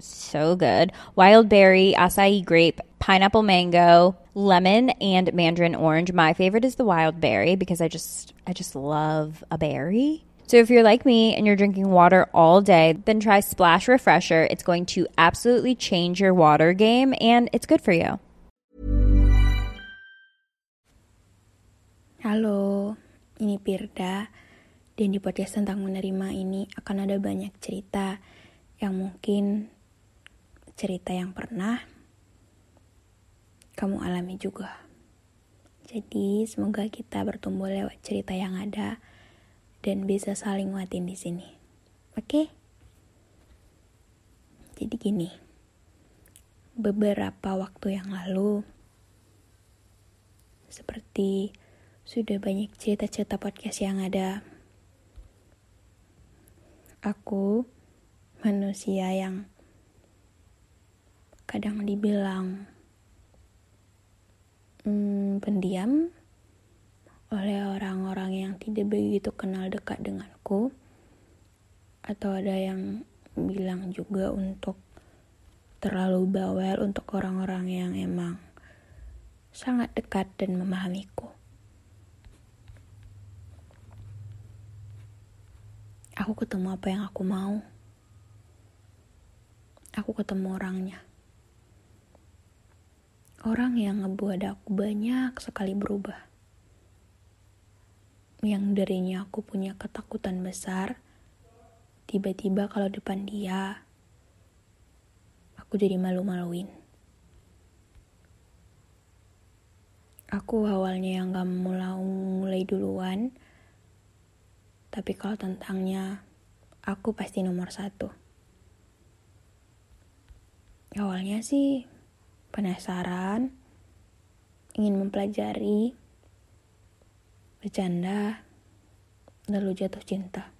so good. Wild berry, acai grape, pineapple mango, lemon, and mandarin orange. My favorite is the wild berry because I just I just love a berry. So if you're like me and you're drinking water all day, then try Splash Refresher. It's going to absolutely change your water game and it's good for you. Halo, ini Pirda. Dan di podcast tentang menerima ini akan ada banyak cerita yang mungkin cerita yang pernah kamu alami juga. Jadi semoga kita bertumbuh lewat cerita yang ada dan bisa saling nguatin di sini. Oke? Jadi gini. Beberapa waktu yang lalu seperti sudah banyak cerita-cerita podcast yang ada aku manusia yang kadang dibilang hmm, pendiam oleh orang-orang yang tidak begitu kenal dekat denganku atau ada yang bilang juga untuk terlalu bawel untuk orang-orang yang emang sangat dekat dan memahamiku. Aku ketemu apa yang aku mau. Aku ketemu orangnya. Orang yang ngebuat aku banyak sekali berubah. Yang darinya aku punya ketakutan besar, tiba-tiba kalau depan dia, aku jadi malu-maluin. Aku awalnya yang gak mau mulai duluan, tapi kalau tentangnya, aku pasti nomor satu. Awalnya sih penasaran, ingin mempelajari, bercanda, lalu jatuh cinta.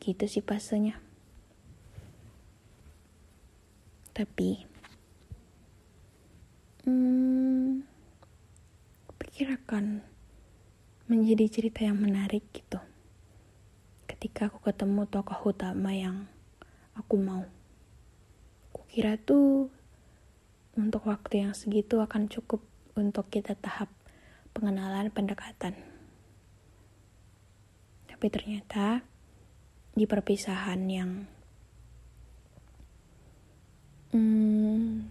Gitu sih pasenya. Tapi, hmm, pikir akan menjadi cerita yang menarik gitu. Ketika aku ketemu tokoh utama yang aku mau. Kukira tuh untuk waktu yang segitu akan cukup untuk kita tahap pengenalan pendekatan. Tapi ternyata di perpisahan yang hmm,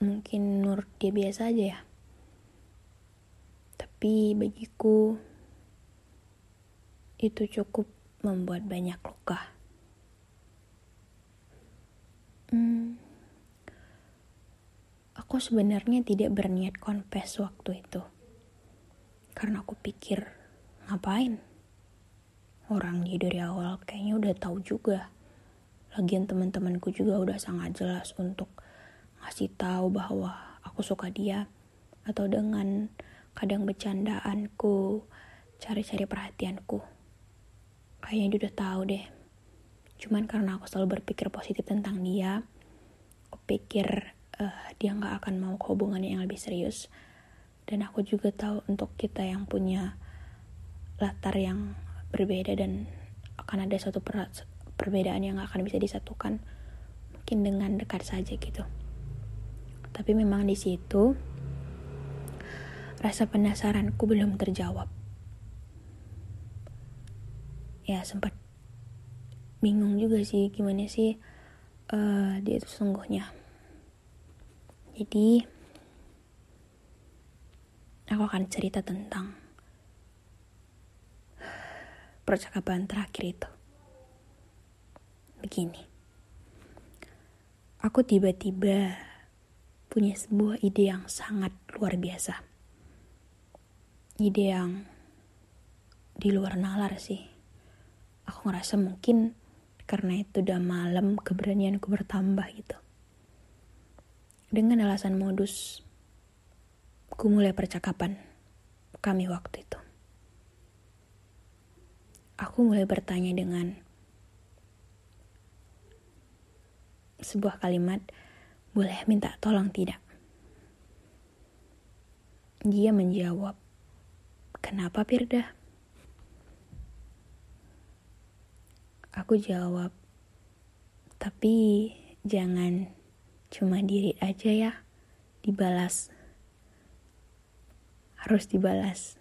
mungkin menurut dia biasa aja ya. Tapi bagiku itu cukup membuat banyak luka. Hmm, aku sebenarnya tidak berniat confess waktu itu. Karena aku pikir, ngapain? Orang dia dari awal kayaknya udah tahu juga. Lagian teman-temanku juga udah sangat jelas untuk ngasih tahu bahwa aku suka dia atau dengan kadang bercandaanku, cari-cari perhatianku. kayaknya dia udah tahu deh cuman karena aku selalu berpikir positif tentang dia aku pikir uh, dia nggak akan mau hubungan yang lebih serius. Dan aku juga tahu untuk kita yang punya latar yang berbeda dan akan ada suatu per perbedaan yang akan bisa disatukan mungkin dengan dekat saja gitu. Tapi memang di situ rasa penasaranku belum terjawab. Ya sempat bingung juga sih gimana sih uh, dia itu sungguhnya jadi aku akan cerita tentang percakapan terakhir itu. Begini. Aku tiba-tiba punya sebuah ide yang sangat luar biasa. Ide yang di luar nalar sih. Aku ngerasa mungkin karena itu udah malam keberanianku bertambah gitu. Dengan alasan modus, ku mulai percakapan kami waktu itu. Aku mulai bertanya dengan sebuah kalimat, boleh minta tolong tidak? Dia menjawab, kenapa Pirda? Aku jawab, tapi jangan cuma diri aja ya, dibalas. Harus dibalas.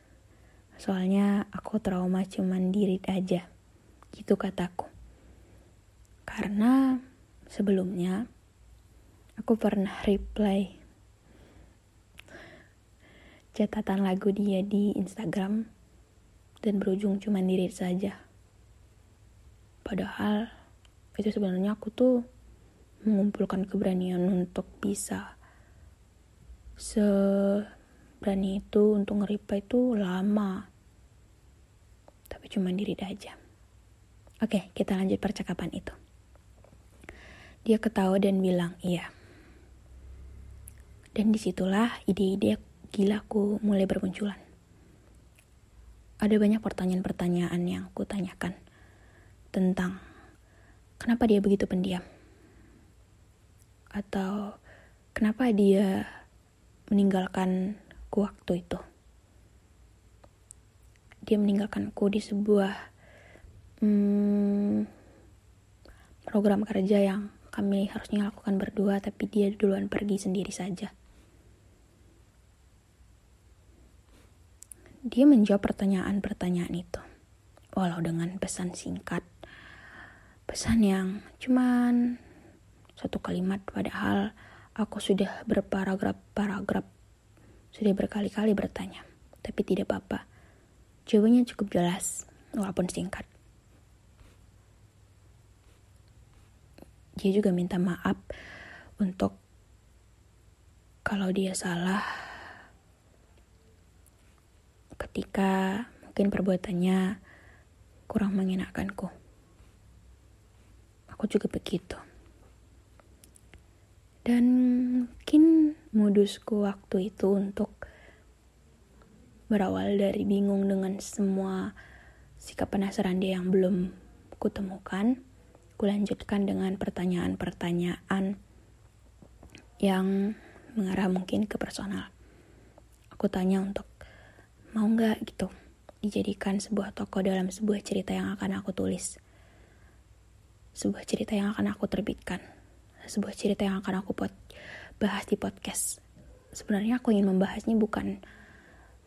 Soalnya aku trauma cuman diri aja. Gitu kataku. Karena sebelumnya aku pernah reply catatan lagu dia di Instagram dan berujung cuman diri saja Padahal itu sebenarnya aku tuh mengumpulkan keberanian untuk bisa seberani itu untuk ngeripa itu lama. Tapi cuma diri aja. Oke, kita lanjut percakapan itu. Dia ketawa dan bilang iya. Dan di situlah ide-ide gilaku mulai bermunculan. Ada banyak pertanyaan-pertanyaan yang ku tanyakan tentang kenapa dia begitu pendiam atau kenapa dia meninggalkan ku waktu itu. Dia meninggalkanku di sebuah hmm, program kerja yang kami harusnya lakukan berdua, tapi dia duluan pergi sendiri saja. Dia menjawab pertanyaan-pertanyaan itu, walau dengan pesan singkat pesan yang cuman satu kalimat padahal aku sudah berparagraf-paragraf sudah berkali-kali bertanya tapi tidak apa-apa. Jawabannya cukup jelas walaupun singkat. Dia juga minta maaf untuk kalau dia salah. Ketika mungkin perbuatannya kurang mengenakanku aku juga begitu. Dan mungkin modusku waktu itu untuk berawal dari bingung dengan semua sikap penasaran dia yang belum kutemukan, kulanjutkan dengan pertanyaan-pertanyaan yang mengarah mungkin ke personal. Aku tanya untuk mau nggak? gitu. Dijadikan sebuah toko dalam sebuah cerita yang akan aku tulis. Sebuah cerita yang akan aku terbitkan, sebuah cerita yang akan aku pot bahas di podcast. Sebenarnya aku ingin membahasnya bukan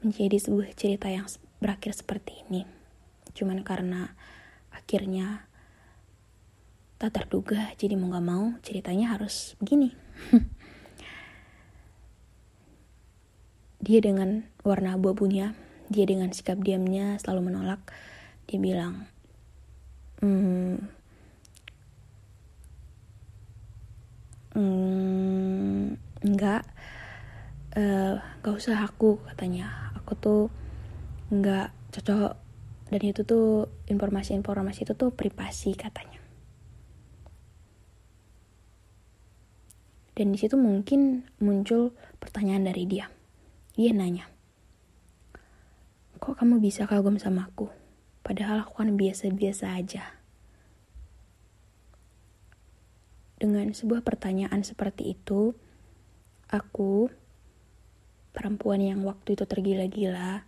menjadi sebuah cerita yang berakhir seperti ini, cuman karena akhirnya tak terduga, jadi mau gak mau ceritanya harus begini. dia dengan warna abu-abunya, dia dengan sikap diamnya selalu menolak. Dia bilang, hmm, mm, enggak. Uh, gak usah aku katanya. Aku tuh nggak cocok. Dan itu tuh informasi-informasi itu tuh privasi katanya. Dan di situ mungkin muncul pertanyaan dari dia. Dia nanya kok kamu bisa kagum sama aku? Padahal aku kan biasa-biasa aja. Dengan sebuah pertanyaan seperti itu, aku, perempuan yang waktu itu tergila-gila,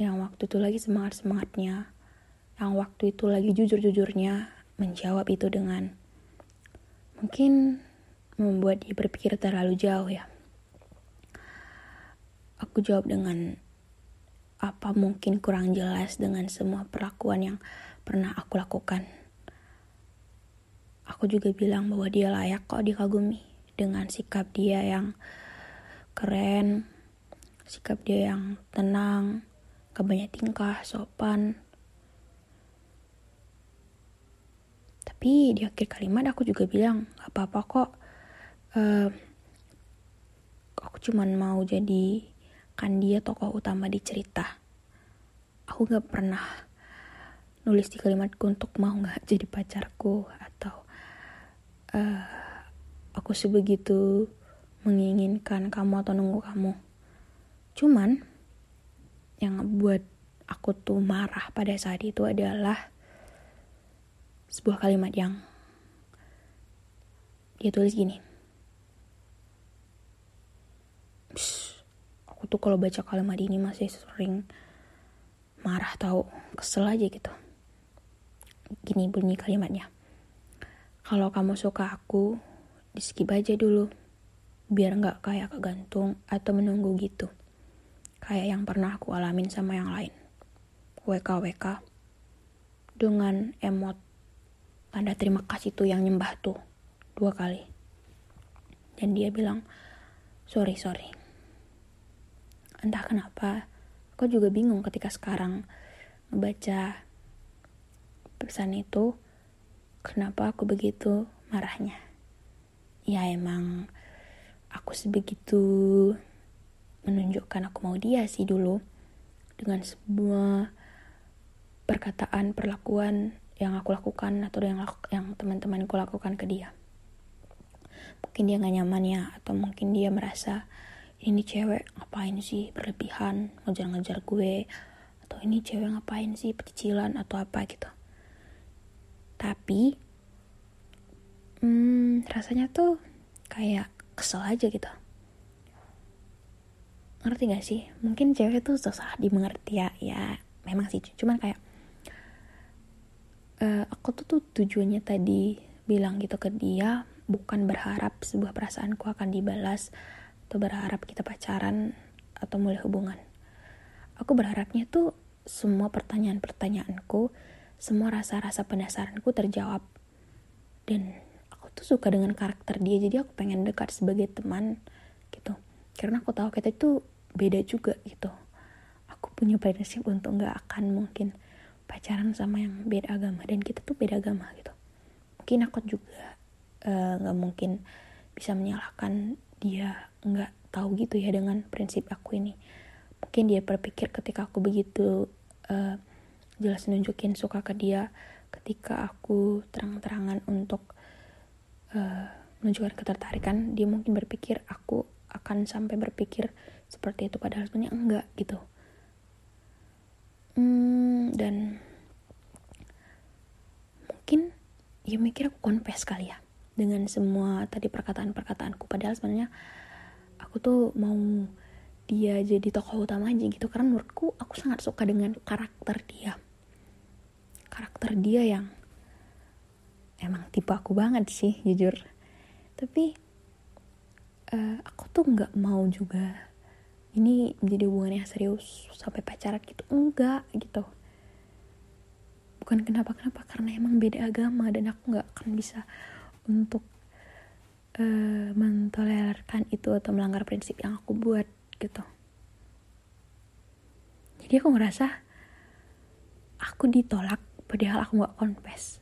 yang waktu itu lagi semangat-semangatnya, yang waktu itu lagi jujur-jujurnya, menjawab itu dengan mungkin membuat dia berpikir terlalu jauh ya. Aku jawab dengan apa mungkin kurang jelas dengan semua perlakuan yang pernah aku lakukan. Aku juga bilang bahwa dia layak kok dikagumi dengan sikap dia yang keren, sikap dia yang tenang, kebanyak tingkah, sopan. Tapi di akhir kalimat aku juga bilang, gak apa-apa kok. Uh, aku cuman mau jadi kan dia tokoh utama di cerita. Aku gak pernah nulis di kalimatku untuk mau gak jadi pacarku uh, aku sebegitu menginginkan kamu atau nunggu kamu. Cuman yang buat aku tuh marah pada saat itu adalah sebuah kalimat yang dia tulis gini. tuh kalau baca kalimat ini masih sering marah tau kesel aja gitu gini bunyi kalimatnya kalau kamu suka aku di skip aja dulu. Biar nggak kayak kegantung atau menunggu gitu. Kayak yang pernah aku alamin sama yang lain. WKWK dengan emot tanda terima kasih tuh yang nyembah tuh dua kali. Dan dia bilang sorry sorry. Entah kenapa aku juga bingung ketika sekarang ngebaca pesan itu kenapa aku begitu marahnya? Ya emang aku sebegitu menunjukkan aku mau dia sih dulu. Dengan sebuah perkataan perlakuan yang aku lakukan atau yang yang teman-temanku lakukan ke dia. Mungkin dia nggak nyaman ya atau mungkin dia merasa ini cewek ngapain sih berlebihan ngejar-ngejar gue? Atau ini cewek ngapain sih pecicilan atau apa gitu tapi hmm, rasanya tuh kayak kesel aja gitu. Ngerti gak sih? Mungkin cewek tuh susah dimengerti ya. Ya memang sih. Cuman kayak uh, aku tuh tuh tujuannya tadi bilang gitu ke dia bukan berharap sebuah perasaanku akan dibalas atau berharap kita pacaran atau mulai hubungan. Aku berharapnya tuh semua pertanyaan-pertanyaanku, semua rasa-rasa penasaranku terjawab. Dan aku tuh suka dengan karakter dia, jadi aku pengen dekat sebagai teman gitu. Karena aku tahu kita itu beda juga gitu. Aku punya prinsip untuk nggak akan mungkin pacaran sama yang beda agama dan kita tuh beda agama gitu. Mungkin aku juga eh, nggak uh, mungkin bisa menyalahkan dia nggak tahu gitu ya dengan prinsip aku ini mungkin dia berpikir ketika aku begitu uh, jelas nunjukin suka ke dia ketika aku terang-terangan untuk uh, menunjukkan ketertarikan. Dia mungkin berpikir aku akan sampai berpikir seperti itu padahal sebenarnya enggak gitu. Hmm, dan mungkin dia mikir aku confess kali ya dengan semua tadi perkataan-perkataanku. Padahal sebenarnya aku tuh mau dia jadi tokoh utama aja gitu karena menurutku aku sangat suka dengan karakter dia karakter dia yang emang tipe aku banget sih jujur. Tapi uh, aku tuh nggak mau juga ini menjadi hubungan yang serius sampai pacaran gitu. Enggak gitu. Bukan kenapa kenapa karena emang beda agama dan aku nggak akan bisa untuk uh, mentolerkan itu atau melanggar prinsip yang aku buat gitu. Jadi aku ngerasa aku ditolak padahal aku nggak confess.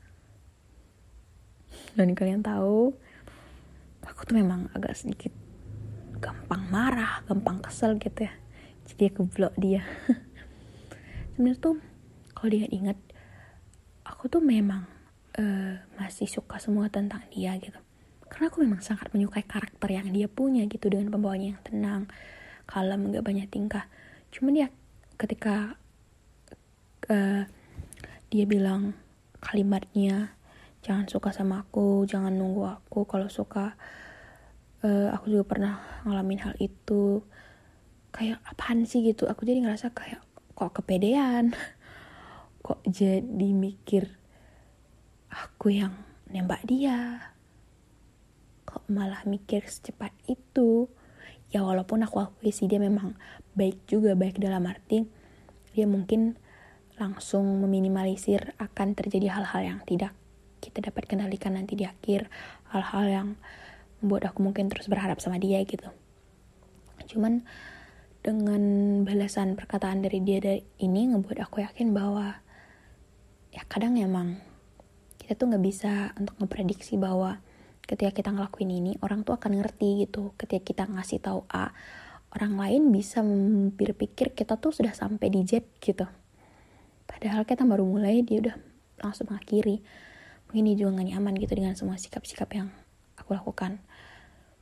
Dan kalian tahu aku tuh memang agak sedikit gampang marah gampang kesel gitu ya. Jadi aku blok dia. Sebenarnya tuh kalau dia ingat aku tuh memang uh, masih suka semua tentang dia gitu. Karena aku memang sangat menyukai karakter yang dia punya gitu dengan pembawanya yang tenang kalem nggak banyak tingkah. Cuman dia ketika uh, dia bilang kalimatnya jangan suka sama aku jangan nunggu aku. Kalau suka uh, aku juga pernah ngalamin hal itu. Kayak apaan sih? gitu. Aku jadi ngerasa kayak kok kepedean? Kok jadi mikir aku yang nembak dia? Kok malah mikir secepat itu? Ya walaupun aku akui sih dia memang baik juga baik dalam arti dia mungkin langsung meminimalisir akan terjadi hal-hal yang tidak kita dapat kendalikan nanti di akhir. Hal-hal yang membuat aku mungkin terus berharap sama dia gitu. Cuman dengan balasan perkataan dari dia dari ini ngebuat aku yakin bahwa ya kadang emang kita tuh nggak bisa untuk memprediksi bahwa ketika kita ngelakuin ini orang tuh akan ngerti gitu. Ketika kita ngasih tahu A orang lain bisa berpikir kita tuh sudah sampai di Z gitu padahal kita baru mulai dia udah langsung mengakhiri mungkin dia juga gak nyaman gitu dengan semua sikap-sikap yang aku lakukan.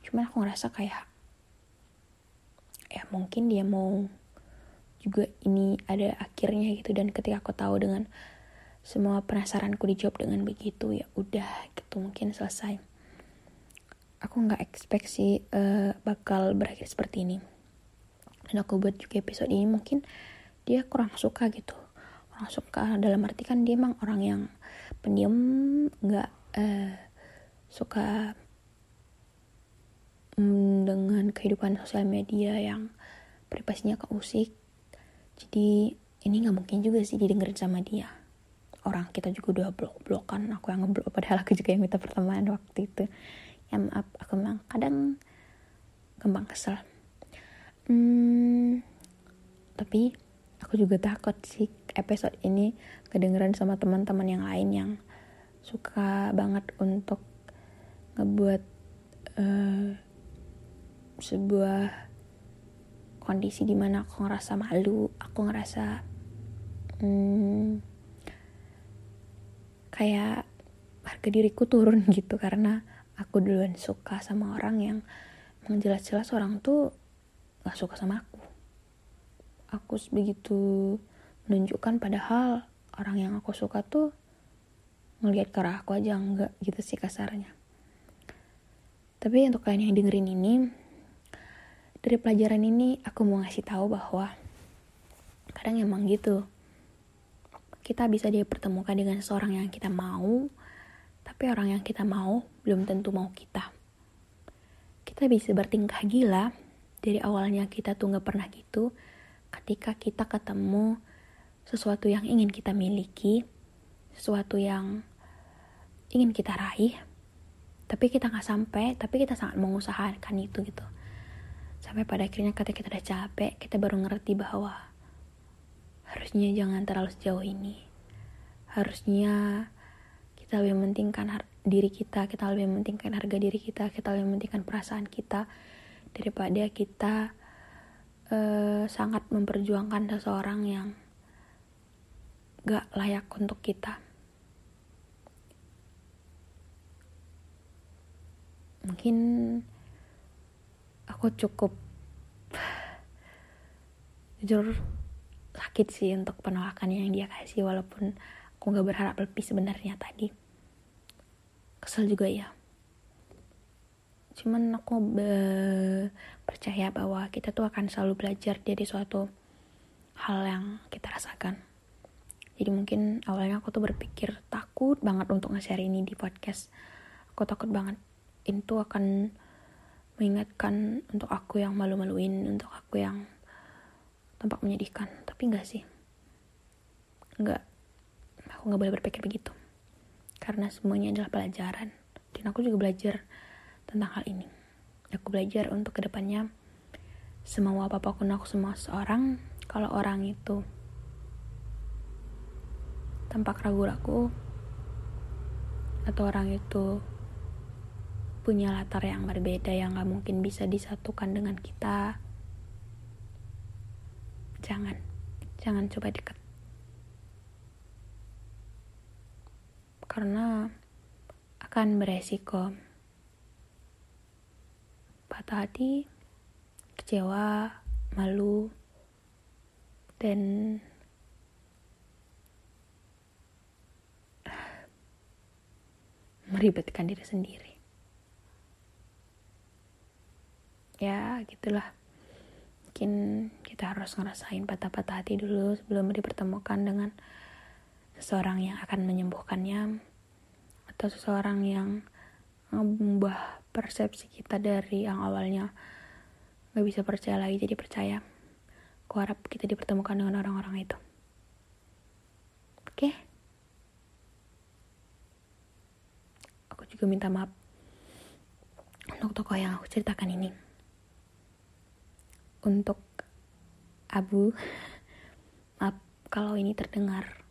Cuman aku ngerasa kayak ya mungkin dia mau juga ini ada akhirnya gitu. Dan ketika aku tahu dengan semua penasaranku dijawab dengan begitu ya udah gitu mungkin selesai. Aku nggak expect sih uh, bakal berakhir seperti ini. Dan aku buat juga episode ini mungkin dia kurang suka gitu orang suka dalam arti kan dia emang orang yang pendiam nggak uh, suka um, dengan kehidupan sosial media yang privasinya keusik. Jadi ini nggak mungkin juga sih didengerin sama dia. Orang kita juga udah blok-blokan aku yang ngeblok padahal aku juga yang minta pertemanan waktu itu. Ya maaf aku memang kadang gampang kesel. Hmm, tapi aku juga takut sih episode ini kedengeran sama teman-teman yang lain yang suka banget untuk ngebuat uh, sebuah kondisi di mana aku ngerasa malu, aku ngerasa hmm, kayak harga diriku turun gitu karena aku duluan suka sama orang yang jelas-jelas orang tuh gak suka sama aku. Aku begitu menunjukkan padahal orang yang aku suka tuh ngelihat ke arah aku aja enggak gitu sih kasarnya. Tapi untuk kalian yang dengerin ini dari pelajaran ini aku mau ngasih tahu bahwa kadang emang gitu. Kita bisa dipertemukan dengan seorang yang kita mau tapi orang yang kita mau belum tentu mau kita. Kita bisa bertingkah gila. Dari awalnya kita tuh nggak pernah gitu. Ketika kita ketemu sesuatu yang ingin kita miliki, sesuatu yang ingin kita raih, tapi kita nggak sampai, tapi kita sangat mengusahakan itu gitu. Sampai pada akhirnya ketika kita udah capek, kita baru ngerti bahwa harusnya jangan terlalu sejauh ini. Harusnya kita lebih mementingkan diri kita, kita lebih mementingkan harga diri kita, kita lebih mementingkan perasaan kita daripada kita uh, sangat memperjuangkan seseorang yang gak layak untuk kita. Mungkin aku cukup jujur sakit sih untuk penolakan yang dia kasih walaupun aku gak berharap lebih sebenarnya tadi. Kesel juga ya cuman aku percaya bahwa kita tuh akan selalu belajar dari suatu hal yang kita rasakan jadi mungkin awalnya aku tuh berpikir takut banget untuk nge-share ini di podcast. Aku takut banget itu akan mengingatkan untuk aku yang malu-maluin untuk aku yang tampak menyedihkan. Tapi enggak sih. Enggak aku nggak boleh berpikir begitu. Karena semuanya adalah pelajaran. Dan aku juga belajar tentang hal ini. Aku belajar untuk ke depannya semua apa pun aku semua seorang kalau orang itu tampak ragu-ragu atau orang itu punya latar yang berbeda yang gak mungkin bisa disatukan dengan kita jangan jangan coba deket. Karena akan beresiko. Patah hati, kecewa, malu, dan meribetkan diri sendiri. Ya, gitulah. Mungkin kita harus ngerasain patah-patah hati dulu sebelum dipertemukan dengan seseorang yang akan menyembuhkannya atau seseorang yang mengubah persepsi kita dari yang awalnya nggak bisa percaya lagi jadi percaya. Aku harap kita dipertemukan dengan orang-orang itu. Oke? Okay? Juga minta maaf untuk tokoh yang aku ceritakan ini. Untuk Abu, maaf kalau ini terdengar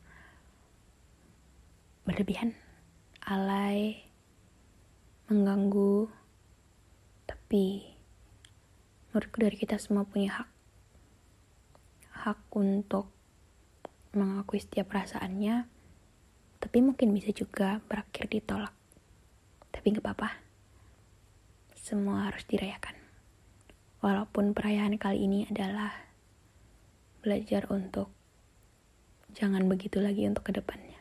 berlebihan, alay, mengganggu, tapi menurutku dari kita semua punya hak. Hak untuk mengakui setiap perasaannya, tapi mungkin bisa juga berakhir ditolak. Tapi gak apa-apa. Semua harus dirayakan. Walaupun perayaan kali ini adalah belajar untuk jangan begitu lagi untuk ke depannya.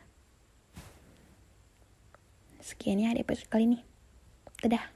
Sekian ya di episode kali ini. Dadah.